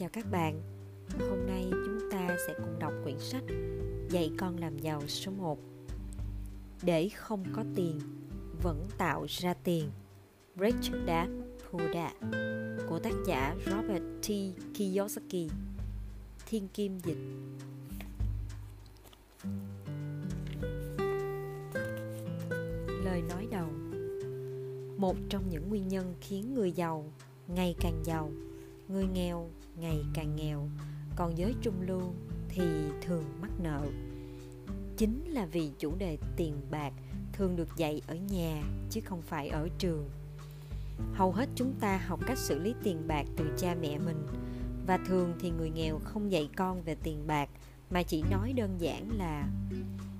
chào các bạn. Hôm nay chúng ta sẽ cùng đọc quyển sách Dạy con làm giàu số 1 Để không có tiền, vẫn tạo ra tiền. Rich Dad, Poor Dad, của tác giả Robert T. Kiyosaki, Thiên Kim Dịch. Lời nói đầu. Một trong những nguyên nhân khiến người giàu ngày càng giàu, người nghèo ngày càng nghèo, còn giới trung lưu thì thường mắc nợ. Chính là vì chủ đề tiền bạc thường được dạy ở nhà chứ không phải ở trường. Hầu hết chúng ta học cách xử lý tiền bạc từ cha mẹ mình, và thường thì người nghèo không dạy con về tiền bạc, mà chỉ nói đơn giản là,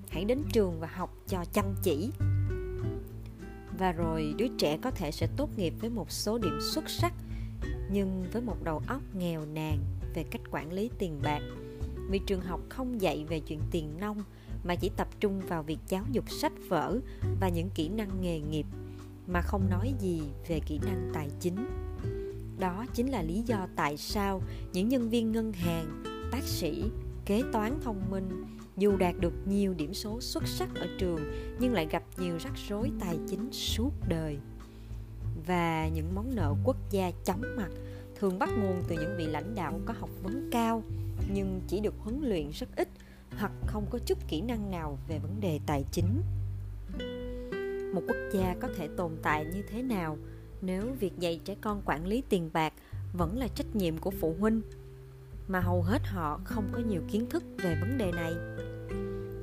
hãy đến trường và học cho chăm chỉ. Và rồi đứa trẻ có thể sẽ tốt nghiệp với một số điểm xuất sắc nhưng với một đầu óc nghèo nàn về cách quản lý tiền bạc, vì trường học không dạy về chuyện tiền nông mà chỉ tập trung vào việc giáo dục sách vở và những kỹ năng nghề nghiệp, mà không nói gì về kỹ năng tài chính. Đó chính là lý do tại sao những nhân viên ngân hàng, bác sĩ, kế toán thông minh dù đạt được nhiều điểm số xuất sắc ở trường nhưng lại gặp nhiều rắc rối tài chính suốt đời và những món nợ quốc gia chóng mặt. Thường bắt nguồn từ những vị lãnh đạo có học vấn cao, nhưng chỉ được huấn luyện rất ít hoặc không có chút kỹ năng nào về vấn đề tài chính. Một quốc gia có thể tồn tại như thế nào nếu việc dạy trẻ con quản lý tiền bạc vẫn là trách nhiệm của phụ huynh? Mà hầu hết họ không có nhiều kiến thức về vấn đề này.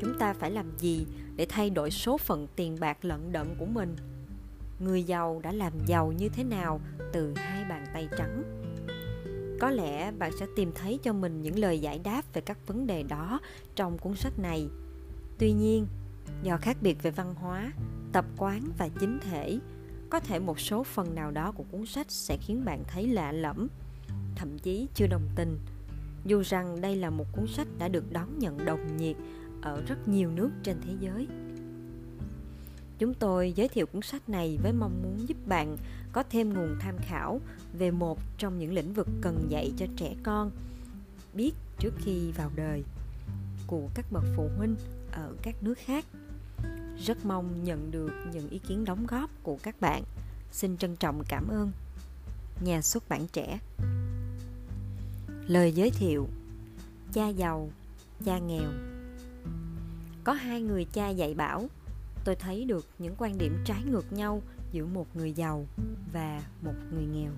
Chúng ta phải làm gì để thay đổi số phận tiền bạc lận đận của mình? Người giàu đã làm giàu như thế nào từ hai bàn tay trắng? Có lẽ bạn sẽ tìm thấy cho mình những lời giải đáp về các vấn đề đó trong cuốn sách này. Tuy nhiên, do khác biệt về văn hóa, tập quán và chính thể, có thể một số phần nào đó của cuốn sách sẽ khiến bạn thấy lạ lẫm, thậm chí chưa đồng tình. Dù rằng đây là một cuốn sách đã được đón nhận đồng nhiệt ở rất nhiều nước trên thế giới. Chúng tôi giới thiệu cuốn sách này với mong muốn giúp bạn có thêm nguồn tham khảo về một trong những lĩnh vực cần dạy cho trẻ con biết trước khi vào đời của các bậc phụ huynh ở các nước khác. Rất mong nhận được những ý kiến đóng góp của các bạn. Xin trân trọng cảm ơn. Nhà xuất bản trẻ. Lời giới thiệu Cha giàu, cha nghèo Có hai người cha dạy bảo tôi thấy được những quan điểm trái ngược nhau giữa một người giàu và một người nghèo.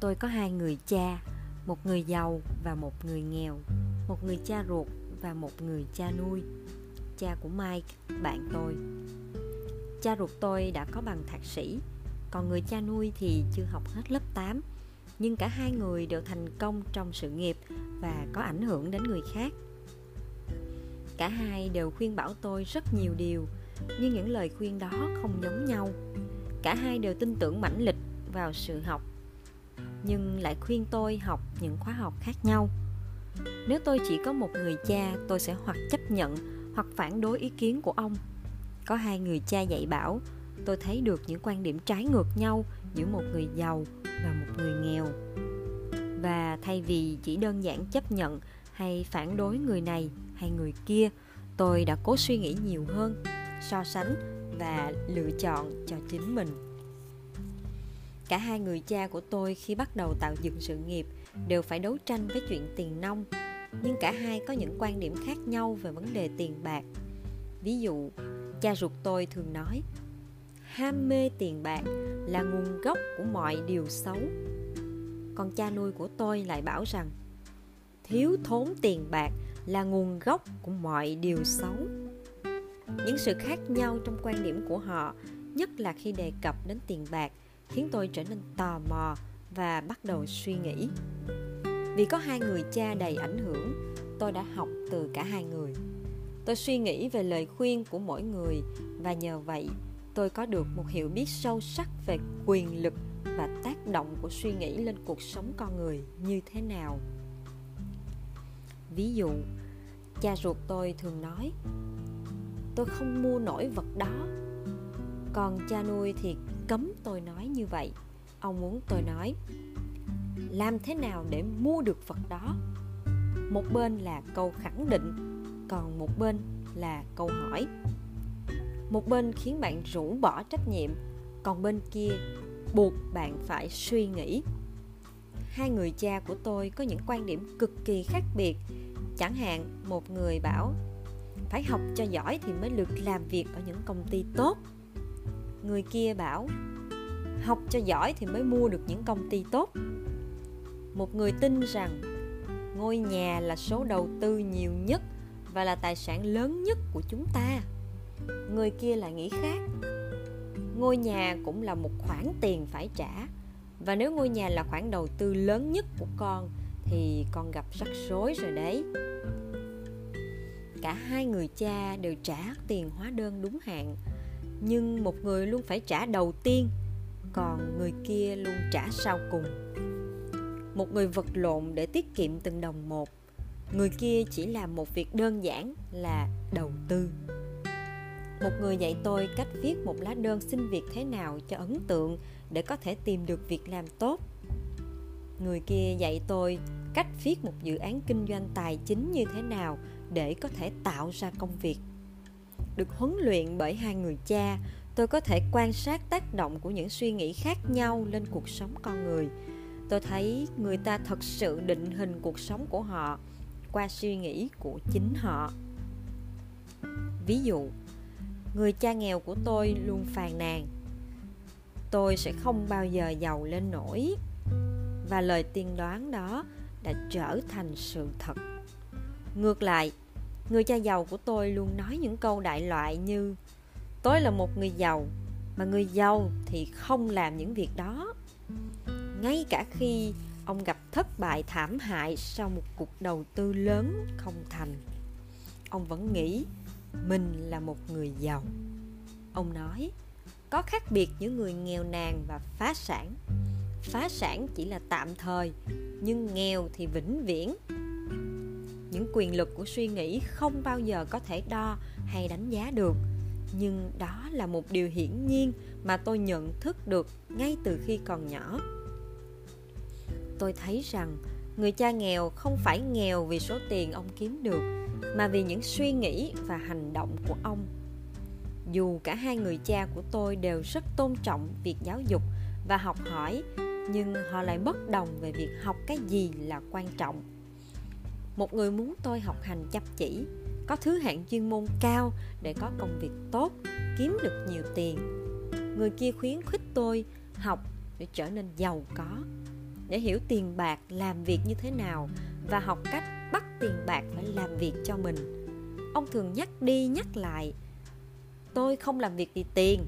Tôi có hai người cha, một người giàu và một người nghèo, một người cha ruột và một người cha nuôi. Cha của mike, bạn tôi. Cha ruột tôi đã có bằng thạc sĩ, còn người cha nuôi thì chưa học hết lớp 8 nhưng cả hai người đều thành công trong sự nghiệp và có ảnh hưởng đến người khác cả hai đều khuyên bảo tôi rất nhiều điều, nhưng những lời khuyên đó không giống nhau. Cả hai đều tin tưởng mãnh lịch vào sự học, nhưng lại khuyên tôi học những khóa học khác nhau. Nếu tôi chỉ có một người cha, tôi sẽ hoặc chấp nhận hoặc phản đối ý kiến của ông. Có hai người cha dạy bảo, tôi thấy được những quan điểm trái ngược nhau giữa một người giàu và một người nghèo. Và thay vì chỉ đơn giản chấp nhận hay phản đối người này hay người kia, tôi đã cố suy nghĩ nhiều hơn, so sánh và lựa chọn cho chính mình. Cả hai người cha của tôi khi bắt đầu tạo dựng sự nghiệp đều phải đấu tranh với chuyện tiền nông nhưng cả hai có những quan điểm khác nhau về vấn đề tiền bạc. Ví dụ, cha ruột tôi thường nói, ham mê tiền bạc là nguồn gốc của mọi điều xấu. Còn cha nuôi của tôi lại bảo rằng, thiếu thốn tiền bạc là nguồn gốc của mọi điều xấu. Những sự khác nhau trong quan điểm của họ, nhất là khi đề cập đến tiền bạc, khiến tôi trở nên tò mò và bắt đầu suy nghĩ. Vì có hai người cha đầy ảnh hưởng, tôi đã học từ cả hai người. Tôi suy nghĩ về lời khuyên của mỗi người và nhờ vậy tôi có được một hiểu biết sâu sắc về quyền lực và tác động của suy nghĩ lên cuộc sống con người như thế nào ví dụ, cha ruột tôi thường nói, tôi không mua nổi vật đó. Còn cha nuôi thì cấm tôi nói như vậy. Ông muốn tôi nói, làm thế nào để mua được vật đó? Một bên là câu khẳng định, còn một bên là câu hỏi. Một bên khiến bạn rũ bỏ trách nhiệm, còn bên kia buộc bạn phải suy nghĩ. Hai người cha của tôi có những quan điểm cực kỳ khác biệt chẳng hạn, một người bảo, phải học cho giỏi thì mới được làm việc ở những công ty tốt. Người kia bảo, học cho giỏi thì mới mua được những công ty tốt. Một người tin rằng, ngôi nhà là số đầu tư nhiều nhất và là tài sản lớn nhất của chúng ta. Người kia lại nghĩ khác, ngôi nhà cũng là một khoản tiền phải trả và nếu ngôi nhà là khoản đầu tư lớn nhất của con thì con gặp rắc rối rồi đấy. Cả hai người cha đều trả tiền hóa đơn đúng hạn, nhưng một người luôn phải trả đầu tiên, còn người kia luôn trả sau cùng. Một người vật lộn để tiết kiệm từng đồng một, người kia chỉ làm một việc đơn giản là đầu tư. Một người dạy tôi cách viết một lá đơn xin việc thế nào cho ấn tượng để có thể tìm được việc làm tốt. Người kia dạy tôi cách viết một dự án kinh doanh tài chính như thế nào để có thể tạo ra công việc. Được huấn luyện bởi hai người cha, tôi có thể quan sát tác động của những suy nghĩ khác nhau lên cuộc sống con người. Tôi thấy người ta thật sự định hình cuộc sống của họ qua suy nghĩ của chính họ. Ví dụ, người cha nghèo của tôi luôn phàn nàn. Tôi sẽ không bao giờ giàu lên nổi. Và lời tiên đoán đó đã trở thành sự thật. Ngược lại, người cha giàu của tôi luôn nói những câu đại loại như, tôi là một người giàu, mà người giàu thì không làm những việc đó. Ngay cả khi ông gặp thất bại thảm hại sau một cuộc đầu tư lớn không thành, ông vẫn nghĩ mình là một người giàu. Ông nói, có khác biệt giữa người nghèo nàn và phá sản phá sản chỉ là tạm thời, nhưng nghèo thì vĩnh viễn. Những quyền lực của suy nghĩ không bao giờ có thể đo hay đánh giá được, nhưng đó là một điều hiển nhiên mà tôi nhận thức được ngay từ khi còn nhỏ. Tôi thấy rằng người cha nghèo không phải nghèo vì số tiền ông kiếm được, mà vì những suy nghĩ và hành động của ông. Dù cả hai người cha của tôi đều rất tôn trọng việc giáo dục và học hỏi nhưng họ lại bất đồng về việc học cái gì là quan trọng. Một người muốn tôi học hành chăm chỉ, có thứ hạng chuyên môn cao để có công việc tốt, kiếm được nhiều tiền. Người kia khuyến khích tôi học để trở nên giàu có, để hiểu tiền bạc làm việc như thế nào và học cách bắt tiền bạc phải làm việc cho mình. Ông thường nhắc đi nhắc lại, tôi không làm việc vì tiền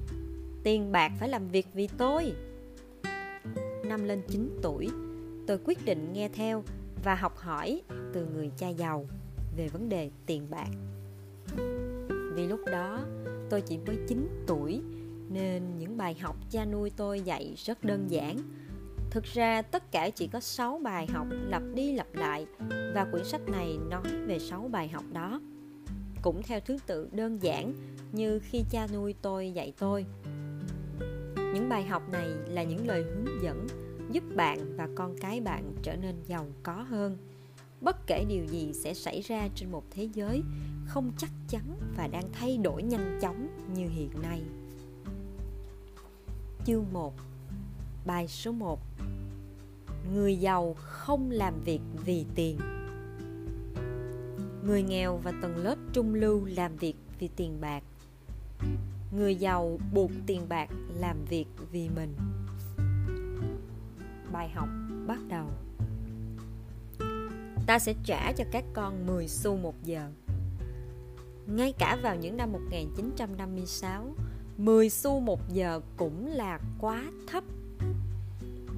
tiền bạc phải làm việc vì tôi năm lên 9 tuổi, tôi quyết định nghe theo và học hỏi từ người cha giàu về vấn đề tiền bạc vì lúc đó, tôi chỉ mới 9 tuổi, nên những bài học cha nuôi tôi dạy rất đơn giản Thực ra, tất cả chỉ có 6 bài học lặp đi lặp lại, và quyển sách này nói về 6 bài học đó. Cũng theo thứ tự đơn giản như khi cha nuôi tôi dạy tôi. Những bài học này là những lời hướng dẫn giúp bạn và con cái bạn trở nên giàu có hơn. Bất kể điều gì sẽ xảy ra trên một thế giới, không chắc chắn và đang thay đổi nhanh chóng như hiện nay. Chương 1 Bài số 1 Người giàu không làm việc vì tiền Người nghèo và tầng lớp trung lưu làm việc vì tiền bạc Người giàu buộc tiền bạc làm việc vì mình. Bài học bắt đầu. Ta sẽ trả cho các con 10 xu một giờ. Ngay cả vào những năm 1956 10 xu một giờ cũng là quá thấp.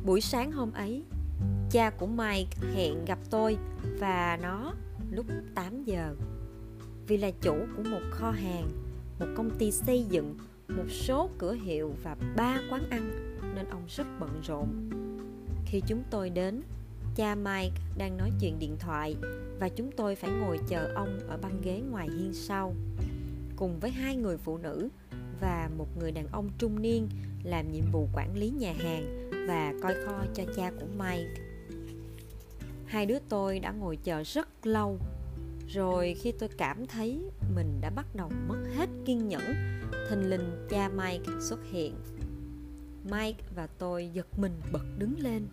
Buổi sáng hôm ấy, cha của Mike hẹn gặp tôi và nó lúc 8 giờ. Vì là chủ của một kho hàng, một công ty xây dựng, một số cửa hiệu và ba quán ăn nên ông rất bận rộn. Khi chúng tôi đến, cha Mike đang nói chuyện điện thoại và chúng tôi phải ngồi chờ ông ở băng ghế ngoài hiên sau cùng với hai người phụ nữ và một người đàn ông trung niên làm nhiệm vụ quản lý nhà hàng và coi kho cho cha của Mike. hai đứa tôi đã ngồi chờ rất lâu rồi khi tôi cảm thấy mình đã bắt đầu mất hết kiên nhẫn, thình lình cha mike xuất hiện. Mike và tôi giật mình bật đứng lên.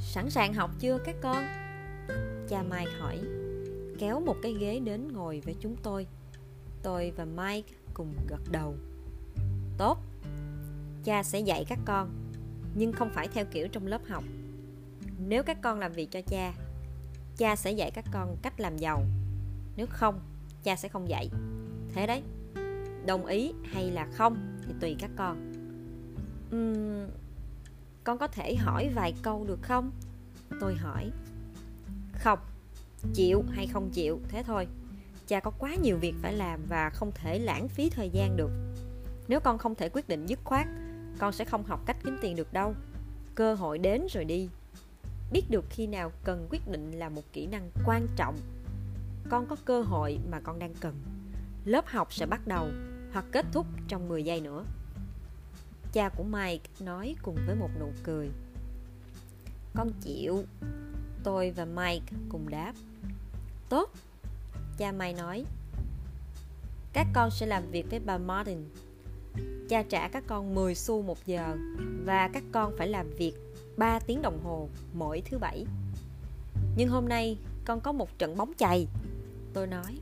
Sẵn sàng học chưa các con? Cha mike hỏi. Kéo một cái ghế đến ngồi với chúng tôi. Tôi và mike cùng gật đầu. Tốt, cha sẽ dạy các con, nhưng không phải theo kiểu trong lớp học. Nếu các con làm việc cho cha cha sẽ dạy các con cách làm giàu. Nếu không cha sẽ không dạy. Thế đấy. Đồng ý hay là không thì tùy các con. Uhm, con có thể hỏi vài câu được không? Tôi hỏi. Không. Chịu hay không chịu? Thế thôi. Cha có quá nhiều việc phải làm và không thể lãng phí thời gian được. Nếu con không thể quyết định dứt khoát con sẽ không học cách kiếm tiền được đâu. Cơ hội đến rồi đi biết được khi nào cần quyết định là một kỹ năng quan trọng. Con có cơ hội mà con đang cần. Lớp học sẽ bắt đầu hoặc kết thúc trong 10 giây nữa. Cha của Mike nói cùng với một nụ cười. Con chịu. Tôi và Mike cùng đáp. Tốt. Cha Mike nói. Các con sẽ làm việc với bà Martin. Cha trả các con 10 xu một giờ và các con phải làm việc 3 tiếng đồng hồ mỗi thứ bảy. Nhưng hôm nay con có một trận bóng chày. Tôi nói,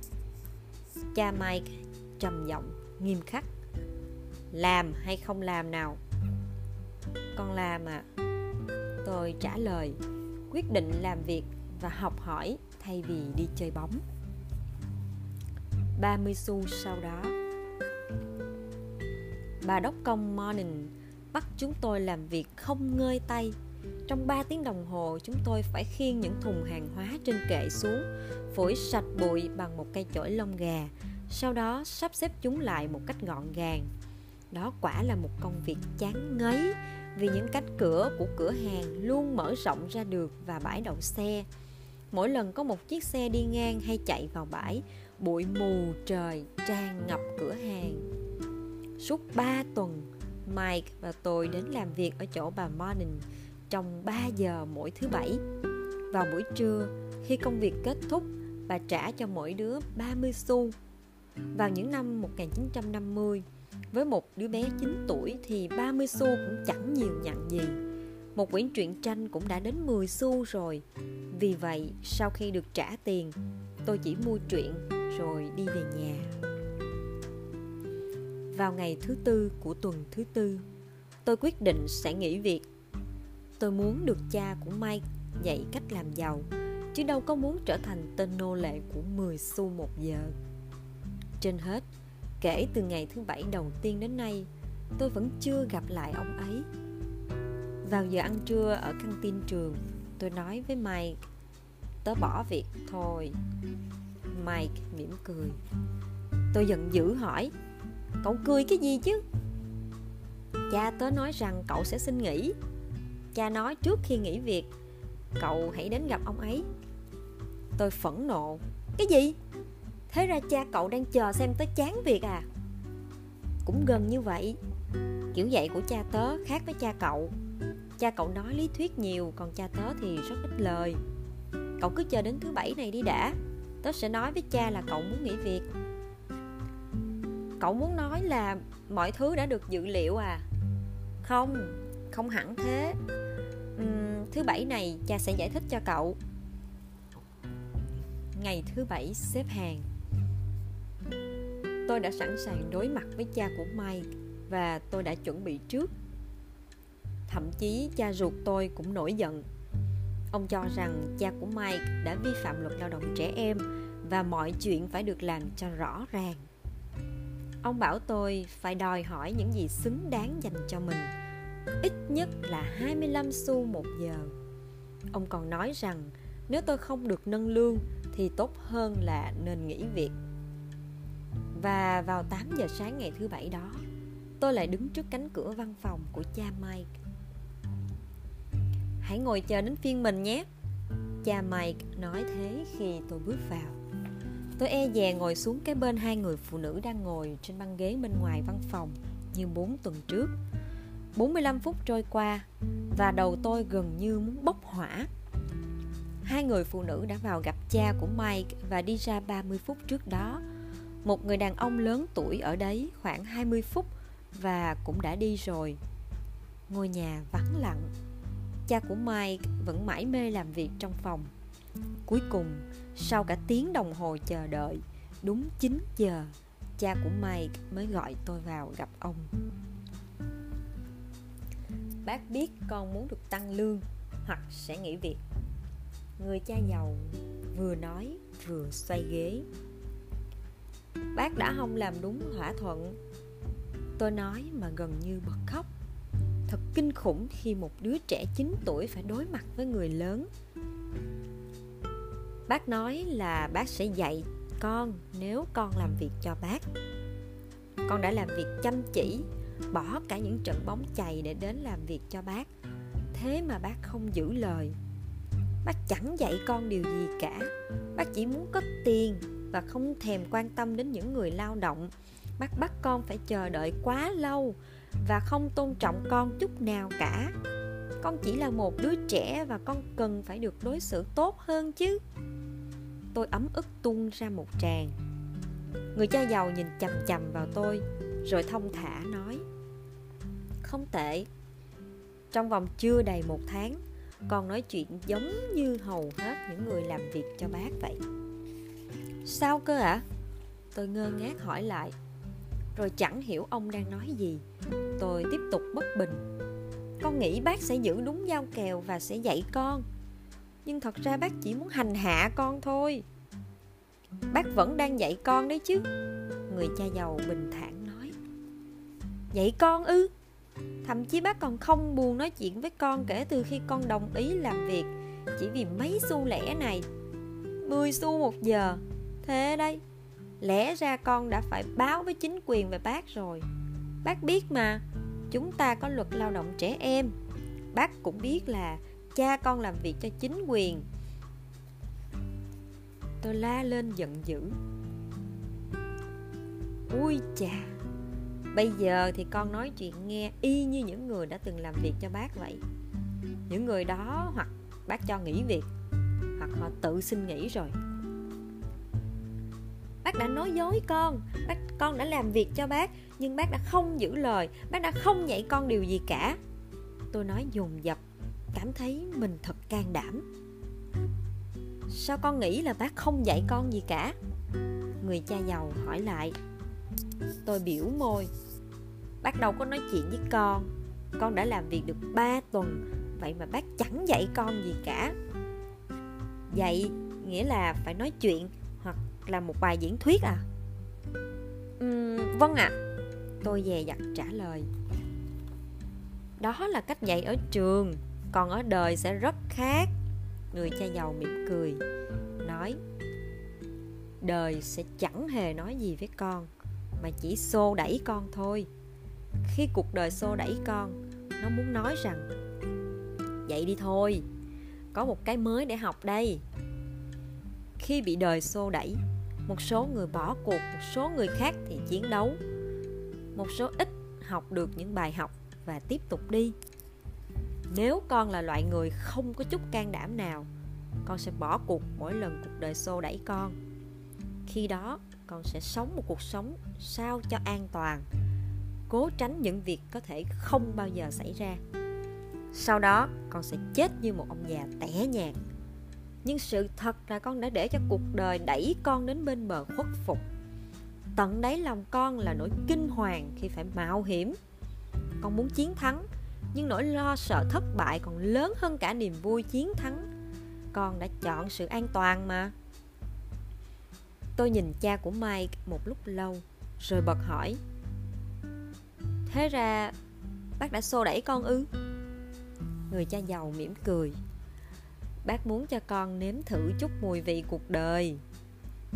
cha Mike trầm giọng nghiêm khắc, làm hay không làm nào? Con làm à? Tôi trả lời, quyết định làm việc và học hỏi thay vì đi chơi bóng. 30 xu sau đó, bà đốc công Morning bắt chúng tôi làm việc không ngơi tay. Trong 3 tiếng đồng hồ, chúng tôi phải khiêng những thùng hàng hóa trên kệ xuống, phủi sạch bụi bằng một cây chổi lông gà, sau đó sắp xếp chúng lại một cách gọn gàng. Đó quả là một công việc chán ngấy, vì những cánh cửa của cửa hàng luôn mở rộng ra được và bãi đậu xe. Mỗi lần có một chiếc xe đi ngang hay chạy vào bãi, bụi mù trời tràn ngập cửa hàng. Suốt 3 tuần Mike và tôi đến làm việc ở chỗ bà Morning trong 3 giờ mỗi thứ bảy. Vào buổi trưa, khi công việc kết thúc, bà trả cho mỗi đứa 30 xu. Vào những năm 1950 với một đứa bé 9 tuổi thì 30 xu cũng chẳng nhiều nhặn gì. Một quyển truyện tranh cũng đã đến 10 xu rồi. Vì vậy, sau khi được trả tiền, tôi chỉ mua truyện rồi đi về nhà vào ngày thứ tư của tuần thứ tư, tôi quyết định sẽ nghỉ việc. Tôi muốn được cha của Mike dạy cách làm giàu, chứ đâu có muốn trở thành tên nô lệ của 10 xu một giờ. Trên hết, kể từ ngày thứ bảy đầu tiên đến nay, tôi vẫn chưa gặp lại ông ấy. Vào giờ ăn trưa ở căng tin trường, tôi nói với mike, tớ bỏ việc thôi. Mike mỉm cười. Tôi giận dữ hỏi cậu cười cái gì chứ? Cha tớ nói rằng cậu sẽ xin nghỉ. Cha nói trước khi nghỉ việc, cậu hãy đến gặp ông ấy. Tôi phẫn nộ. Cái gì? Thế ra cha cậu đang chờ xem tớ chán việc à? Cũng gần như vậy. Kiểu dạy của cha tớ khác với cha cậu. Cha cậu nói lý thuyết nhiều, còn cha tớ thì rất ít lời. Cậu cứ chờ đến thứ bảy này đi đã. Tớ sẽ nói với cha là cậu muốn nghỉ việc cậu muốn nói là mọi thứ đã được dự liệu à không không hẳn thế uhm, thứ bảy này cha sẽ giải thích cho cậu ngày thứ bảy xếp hàng tôi đã sẵn sàng đối mặt với cha của Mike và tôi đã chuẩn bị trước. Thậm chí cha ruột tôi cũng nổi giận. Ông cho rằng cha của Mike đã vi phạm luật lao động trẻ em và mọi chuyện phải được làm cho rõ ràng. Ông bảo tôi phải đòi hỏi những gì xứng đáng dành cho mình, ít nhất là 25 xu một giờ. Ông còn nói rằng nếu tôi không được nâng lương thì tốt hơn là nên nghỉ việc. Và vào 8 giờ sáng ngày thứ bảy đó Tôi lại đứng trước cánh cửa văn phòng của cha Mike. Hãy ngồi chờ đến phiên mình nhé Cha Mike nói thế khi tôi bước vào. Tôi e dè ngồi xuống cái bên hai người phụ nữ đang ngồi trên băng ghế bên ngoài văn phòng như 4 tuần trước 45 phút trôi qua và đầu tôi gần như muốn bốc hỏa hai người phụ nữ đã vào gặp cha của Mike và đi ra 30 phút trước đó. Một người đàn ông lớn tuổi ở đấy khoảng 20 phút và cũng đã đi rồi. Ngôi nhà vắng lặng. Cha của Mike vẫn mãi mê làm việc trong phòng. Cuối cùng, sau cả tiếng đồng hồ chờ đợi, đúng 9 giờ, cha của Mike mới gọi tôi vào gặp ông. Bác biết con muốn được tăng lương hoặc sẽ nghỉ việc. Người cha giàu vừa nói vừa xoay ghế. Bác đã không làm đúng thỏa thuận. Tôi nói mà gần như bật khóc. Thật kinh khủng khi một đứa trẻ 9 tuổi phải đối mặt với người lớn bác nói là bác sẽ dạy con nếu con làm việc cho bác. Con đã làm việc chăm chỉ, bỏ cả những trận bóng chày để đến làm việc cho bác. Thế mà bác không giữ lời. Bác chẳng dạy con điều gì cả. Bác chỉ muốn có tiền và không thèm quan tâm đến những người lao động. Bác bắt con phải chờ đợi quá lâu và không tôn trọng con chút nào cả con chỉ là một đứa trẻ và con cần phải được đối xử tốt hơn chứ. Tôi ấm ức tuôn ra một tràng. Người cha giàu nhìn chằm chằm vào tôi, rồi thông thả nói, không tệ. Trong vòng chưa đầy một tháng, con nói chuyện giống như hầu hết những người làm việc cho bác vậy. Sao cơ ạ? À? tôi ngơ ngác hỏi lại. Rồi chẳng hiểu ông đang nói gì. Tôi tiếp tục bất bình con nghĩ bác sẽ giữ đúng giao kèo và sẽ dạy con. Nhưng thật ra bác chỉ muốn hành hạ con thôi. Bác vẫn đang dạy con đấy chứ. Người cha giàu bình thản nói. Dạy con ư. Thậm chí bác còn không buồn nói chuyện với con kể từ khi con đồng ý làm việc. Chỉ vì mấy xu lẻ này. 10 xu một giờ. Thế đây lẽ ra con đã phải báo với chính quyền về bác rồi. Bác biết mà chúng ta có luật lao động trẻ em. Bác cũng biết là cha con làm việc cho chính quyền. Tôi la lên giận dữ. Ui chà, bây giờ thì con nói chuyện nghe y như những người đã từng làm việc cho bác vậy. Những người đó hoặc bác cho nghỉ việc, hoặc họ tự xin nghỉ rồi bác đã nói dối con. Bác, con đã làm việc cho bác, nhưng bác đã không giữ lời. Bác đã không dạy con điều gì cả. Tôi nói dồn dập, cảm thấy mình thật can đảm. Sao con nghĩ là bác không dạy con gì cả? Người cha giàu hỏi lại. Tôi biểu môi. Bác đâu có nói chuyện với con. Con đã làm việc được 3 tuần, vậy mà bác chẳng dạy con gì cả. Dạy nghĩa là phải nói chuyện là một bài diễn thuyết à? Uhm, vâng ạ. À. tôi dè dặt trả lời. Đó là cách dạy ở trường còn ở đời sẽ rất khác. Người cha giàu mỉm cười nói đời sẽ chẳng hề nói gì với con mà chỉ xô đẩy con thôi. Khi cuộc đời xô đẩy con nó muốn nói rằng vậy đi thôi có một cái mới để học đây. Khi bị đời xô đẩy một số người bỏ cuộc, một số người khác thì chiến đấu. Một số ít học được những bài học và tiếp tục đi. Nếu con là loại người không có chút can đảm nào, con sẽ bỏ cuộc mỗi lần cuộc đời xô đẩy con. Khi đó, con sẽ sống một cuộc sống sao cho an toàn, cố tránh những việc có thể không bao giờ xảy ra. Sau đó, con sẽ chết như một ông già tẻ nhạt nhưng sự thật là con đã để cho cuộc đời đẩy con đến bên bờ khuất phục. Tận đáy lòng con là nỗi kinh hoàng khi phải mạo hiểm. Con muốn chiến thắng, nhưng nỗi lo sợ thất bại còn lớn hơn cả niềm vui chiến thắng. Con đã chọn sự an toàn mà. Tôi nhìn cha của mike một lúc lâu, rồi bật hỏi, Thế ra bác đã xô đẩy con ư? Người cha giàu mỉm cười. Bác muốn cho con nếm thử chút mùi vị cuộc đời.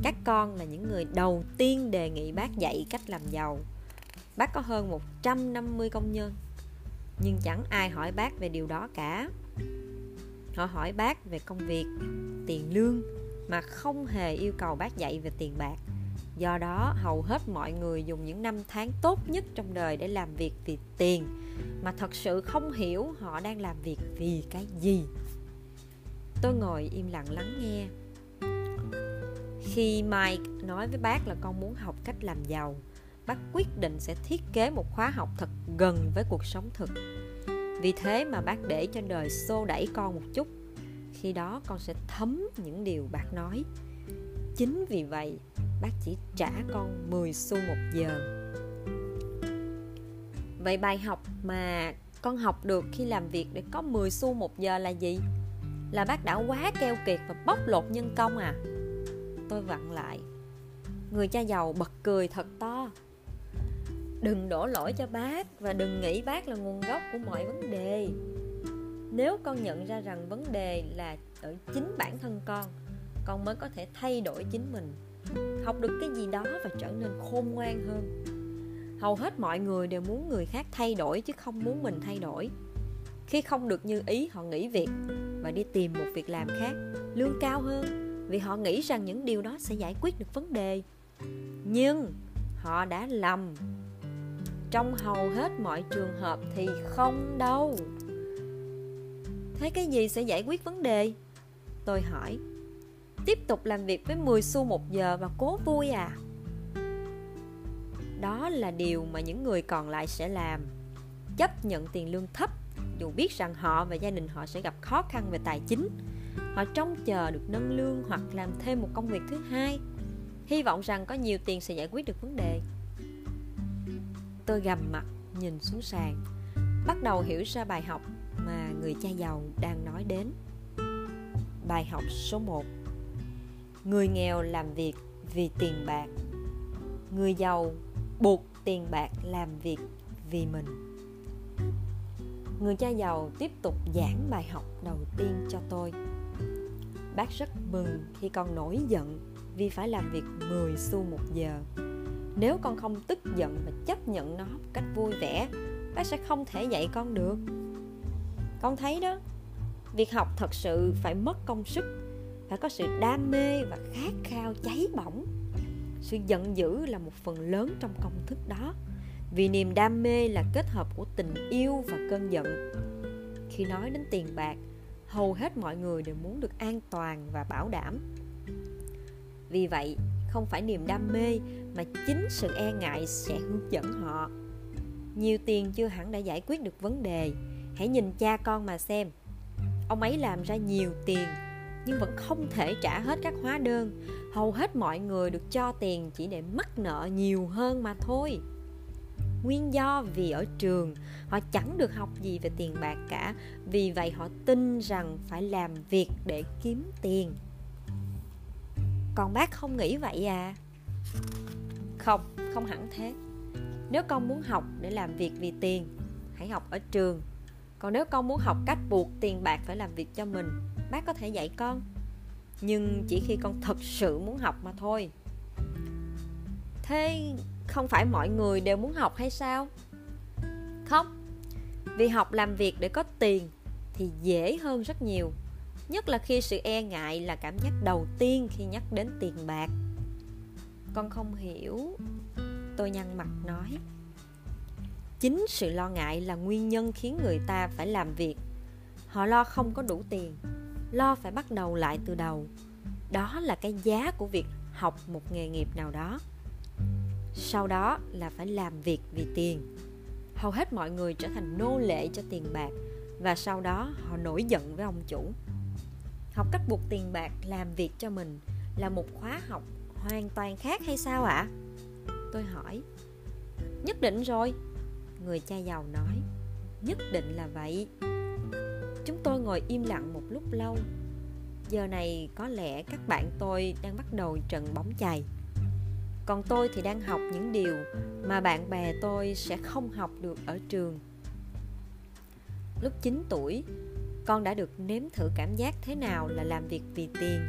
Các con là những người đầu tiên đề nghị bác dạy cách làm giàu. Bác có hơn 150 công nhân. Nhưng chẳng ai hỏi bác về điều đó cả. Họ hỏi bác về công việc, tiền lương Mà không hề yêu cầu bác dạy về tiền bạc. Do đó hầu hết mọi người dùng những năm tháng tốt nhất trong đời để làm việc vì tiền mà thật sự không hiểu họ đang làm việc vì cái gì tôi ngồi im lặng lắng nghe. Khi mike nói với bác là con muốn học cách làm giàu, bác quyết định sẽ thiết kế một khóa học thật gần với cuộc sống thực. Vì thế mà bác để cho đời xô đẩy con một chút. Khi đó con sẽ thấm những điều bác nói. Chính vì vậy, bác chỉ trả con 10 xu một giờ. Vậy bài học mà con học được khi làm việc để có 10 xu một giờ là gì? Là bác đã quá keo kiệt và bóc lột nhân công à. Tôi vặn lại. Người cha giàu bật cười thật to. Đừng đổ lỗi cho bác và đừng nghĩ bác là nguồn gốc của mọi vấn đề. Nếu con nhận ra rằng vấn đề là ở chính bản thân con con mới có thể thay đổi chính mình, học được cái gì đó và trở nên khôn ngoan hơn. Hầu hết mọi người đều muốn người khác thay đổi chứ không muốn mình thay đổi. Khi không được như ý, họ nghỉ việc và đi tìm một việc làm khác, lương cao hơn, vì họ nghĩ rằng những điều đó sẽ giải quyết được vấn đề. Nhưng họ đã lầm. Trong hầu hết mọi trường hợp thì không đâu. Thế cái gì sẽ giải quyết vấn đề? Tôi hỏi. Tiếp tục làm việc với 10 xu một giờ và cố vui à? Đó là điều mà những người còn lại sẽ làm. Chấp nhận tiền lương thấp dù biết rằng họ và gia đình họ sẽ gặp khó khăn về tài chính, họ trông chờ được nâng lương hoặc làm thêm một công việc thứ hai. Hy vọng rằng có nhiều tiền sẽ giải quyết được vấn đề. Tôi gầm mặt, nhìn xuống sàn, bắt đầu hiểu ra bài học mà người cha giàu đang nói đến. Bài học số 1 người nghèo làm việc vì tiền bạc. Người giàu buộc tiền bạc làm việc vì mình người cha giàu tiếp tục giảng bài học đầu tiên cho tôi. Bác rất mừng khi con nổi giận vì phải làm việc 10 xu một giờ. Nếu con không tức giận và chấp nhận nó một cách vui vẻ, bác sẽ không thể dạy con được. Con thấy đó, việc học thật sự phải mất công sức phải có sự đam mê và khát khao cháy bỏng. Sự giận dữ là một phần lớn trong công thức đó vì niềm đam mê là kết hợp của tình yêu và cơn giận. Khi nói đến tiền bạc, hầu hết mọi người đều muốn được an toàn và bảo đảm. Vì vậy, không phải niềm đam mê mà chính sự e ngại sẽ hướng dẫn họ. Nhiều tiền chưa hẳn đã giải quyết được vấn đề. Hãy nhìn cha con mà xem. Ông ấy làm ra nhiều tiền, nhưng vẫn không thể trả hết các hóa đơn. Hầu hết mọi người được cho tiền chỉ để mắc nợ nhiều hơn mà thôi nguyên do vì ở trường. Họ chẳng được học gì về tiền bạc cả, vì vậy họ tin rằng phải làm việc để kiếm tiền. Còn bác không nghĩ vậy à? Không không hẳn thế. Nếu con muốn học để làm việc vì tiền, hãy học ở trường. Còn nếu con muốn học cách buộc tiền bạc phải làm việc cho mình, bác có thể dạy con. Nhưng chỉ khi con thật sự muốn học mà thôi. Thế không phải mọi người đều muốn học hay sao? Không. Vì học làm việc để có tiền thì dễ hơn rất nhiều, nhất là khi sự e ngại là cảm giác đầu tiên khi nhắc đến tiền bạc. Con không hiểu. Tôi nhăn mặt nói. Chính sự lo ngại là nguyên nhân khiến người ta phải làm việc. Họ lo không có đủ tiền, lo phải bắt đầu lại từ đầu. Đó là cái giá của việc học một nghề nghiệp nào đó sau đó là phải làm việc vì tiền. Hầu hết mọi người trở thành nô lệ cho tiền bạc và sau đó họ nổi giận với ông chủ. Học cách buộc tiền bạc làm việc cho mình là một khóa học hoàn toàn khác hay sao ạ? À? tôi hỏi. Nhất định rồi, người cha giàu nói. Nhất định là vậy. Chúng tôi ngồi im lặng một lúc lâu. Giờ này có lẽ các bạn tôi đang bắt đầu trận bóng chày còn tôi thì đang học những điều mà bạn bè tôi sẽ không học được ở trường. Lúc 9 tuổi, con đã được nếm thử cảm giác thế nào là làm việc vì tiền.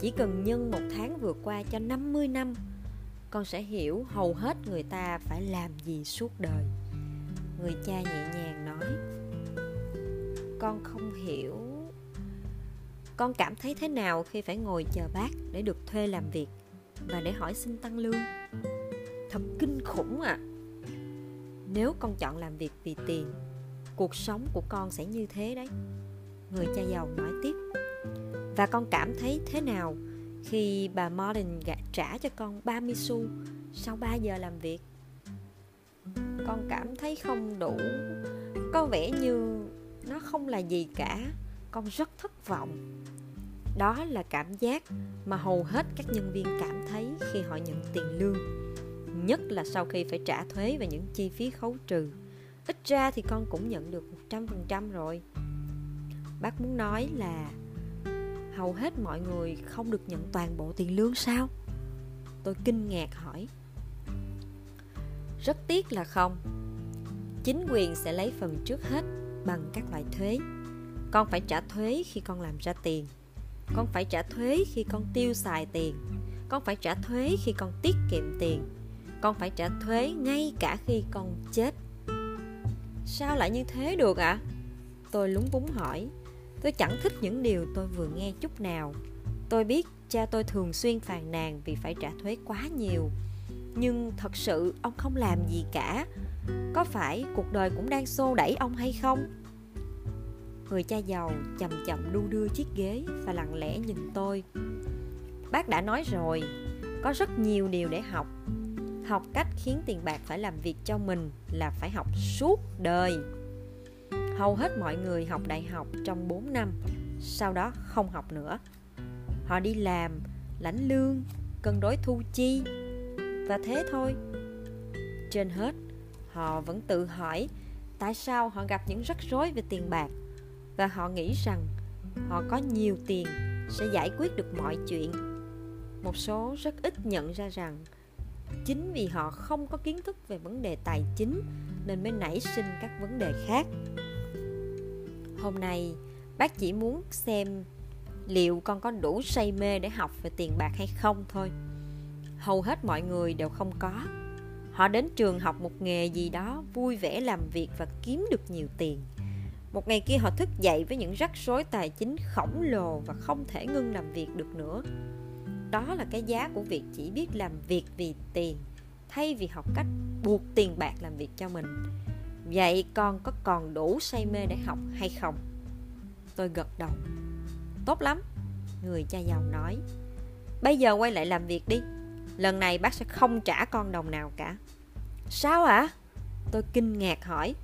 Chỉ cần nhân một tháng vừa qua cho 50 năm, con sẽ hiểu hầu hết người ta phải làm gì suốt đời. Người cha nhẹ nhàng nói, con không hiểu, con cảm thấy thế nào khi phải ngồi chờ bác để được thuê làm việc và để hỏi xin tăng lương. Thật kinh khủng ạ. À. nếu con chọn làm việc vì tiền, cuộc sống của con sẽ như thế đấy. Người cha giàu nói tiếp. Và con cảm thấy thế nào khi bà Martin trả cho con 30 xu sau 3 giờ làm việc? Con cảm thấy không đủ. Có vẻ như nó không là gì cả. Con rất thất vọng đó là cảm giác mà hầu hết các nhân viên cảm thấy khi họ nhận tiền lương, nhất là sau khi phải trả thuế và những chi phí khấu trừ. Ít ra thì con cũng nhận được 100% rồi. Bác muốn nói là hầu hết mọi người không được nhận toàn bộ tiền lương sao? Tôi kinh ngạc hỏi. Rất tiếc là không. Chính quyền sẽ lấy phần trước hết bằng các loại thuế. Con phải trả thuế khi con làm ra tiền con phải trả thuế khi con tiêu xài tiền. Con phải trả thuế khi con tiết kiệm tiền. Con phải trả thuế ngay cả khi con chết. Sao lại như thế được ạ? À? tôi lúng búng hỏi. Tôi chẳng thích những điều tôi vừa nghe chút nào. Tôi biết cha tôi thường xuyên phàn nàn vì phải trả thuế quá nhiều. Nhưng thật sự ông không làm gì cả. Có phải cuộc đời cũng đang xô đẩy ông hay không? Người cha giàu chậm chậm đu đưa chiếc ghế và lặng lẽ nhìn tôi. Bác đã nói rồi, có rất nhiều điều để học. Học cách khiến tiền bạc phải làm việc cho mình là phải học suốt đời. Hầu hết mọi người học đại học trong 4 năm, sau đó không học nữa. Họ đi làm, lãnh lương, cân đối thu chi, và thế thôi. Trên hết, họ vẫn tự hỏi tại sao họ gặp những rắc rối về tiền bạc và họ nghĩ rằng họ có nhiều tiền sẽ giải quyết được mọi chuyện. Một số rất ít nhận ra rằng chính vì họ không có kiến thức về vấn đề tài chính nên mới nảy sinh các vấn đề khác. Hôm nay, bác chỉ muốn xem liệu con có đủ say mê để học về tiền bạc hay không thôi. Hầu hết mọi người đều không có. Họ đến trường học một nghề gì đó, vui vẻ làm việc và kiếm được nhiều tiền một ngày kia họ thức dậy với những rắc rối tài chính khổng lồ và không thể ngưng làm việc được nữa. Đó là cái giá của việc chỉ biết làm việc vì tiền, thay vì học cách buộc tiền bạc làm việc cho mình. Vậy con có còn đủ say mê để học hay không? Tôi gật đầu. Tốt lắm, người cha giàu nói. Bây giờ quay lại làm việc đi. Lần này bác sẽ không trả con đồng nào cả. Sao ạ? À? tôi kinh ngạc hỏi.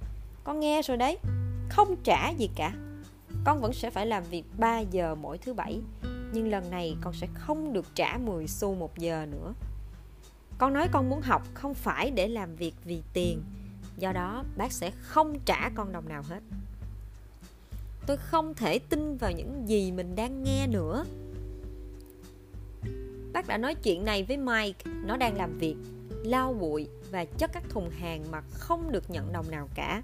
Con nghe rồi đấy không trả gì cả. Con vẫn sẽ phải làm việc 3 giờ mỗi thứ bảy, nhưng lần này con sẽ không được trả 10 xu một giờ nữa. Con nói con muốn học, không phải để làm việc vì tiền. Do đó, bác sẽ không trả con đồng nào hết. Tôi không thể tin vào những gì mình đang nghe nữa. Bác đã nói chuyện này với mike. Nó đang làm việc lau bụi và chất các thùng hàng mà không được nhận đồng nào cả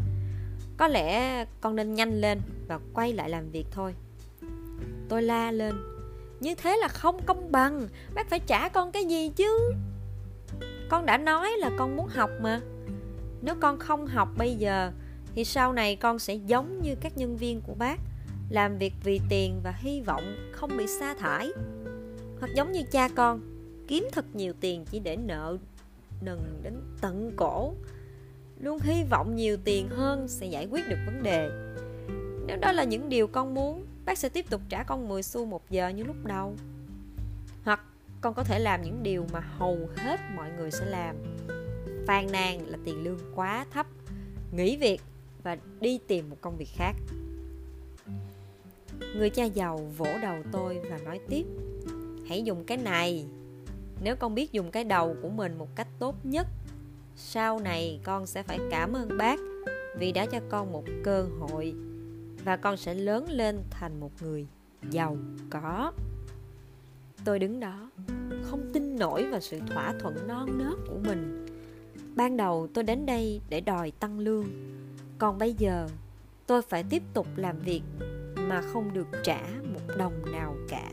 có lẽ con nên nhanh lên và quay lại làm việc thôi. Tôi la lên. Như thế là không công bằng. Bác phải trả con cái gì chứ? Con đã nói là con muốn học mà. Nếu con không học bây giờ, thì sau này con sẽ giống như các nhân viên của bác, làm việc vì tiền và hy vọng không bị sa thải. Hoặc giống như cha con, kiếm thật nhiều tiền chỉ để nợ, nần đến tận cổ luôn hy vọng nhiều tiền hơn sẽ giải quyết được vấn đề. Nếu đó là những điều con muốn, bác sẽ tiếp tục trả con 10 xu một giờ như lúc đầu. Hoặc con có thể làm những điều mà hầu hết mọi người sẽ làm. Phàn nàn là tiền lương quá thấp, nghỉ việc và đi tìm một công việc khác. Người cha giàu vỗ đầu tôi và nói tiếp, hãy dùng cái này. Nếu con biết dùng cái đầu của mình một cách tốt nhất sau này con sẽ phải cảm ơn bác vì đã cho con một cơ hội và con sẽ lớn lên thành một người giàu có. Tôi đứng đó, không tin nổi vào sự thỏa thuận non nớt của mình. Ban đầu tôi đến đây để đòi tăng lương, còn bây giờ tôi phải tiếp tục làm việc mà không được trả một đồng nào cả.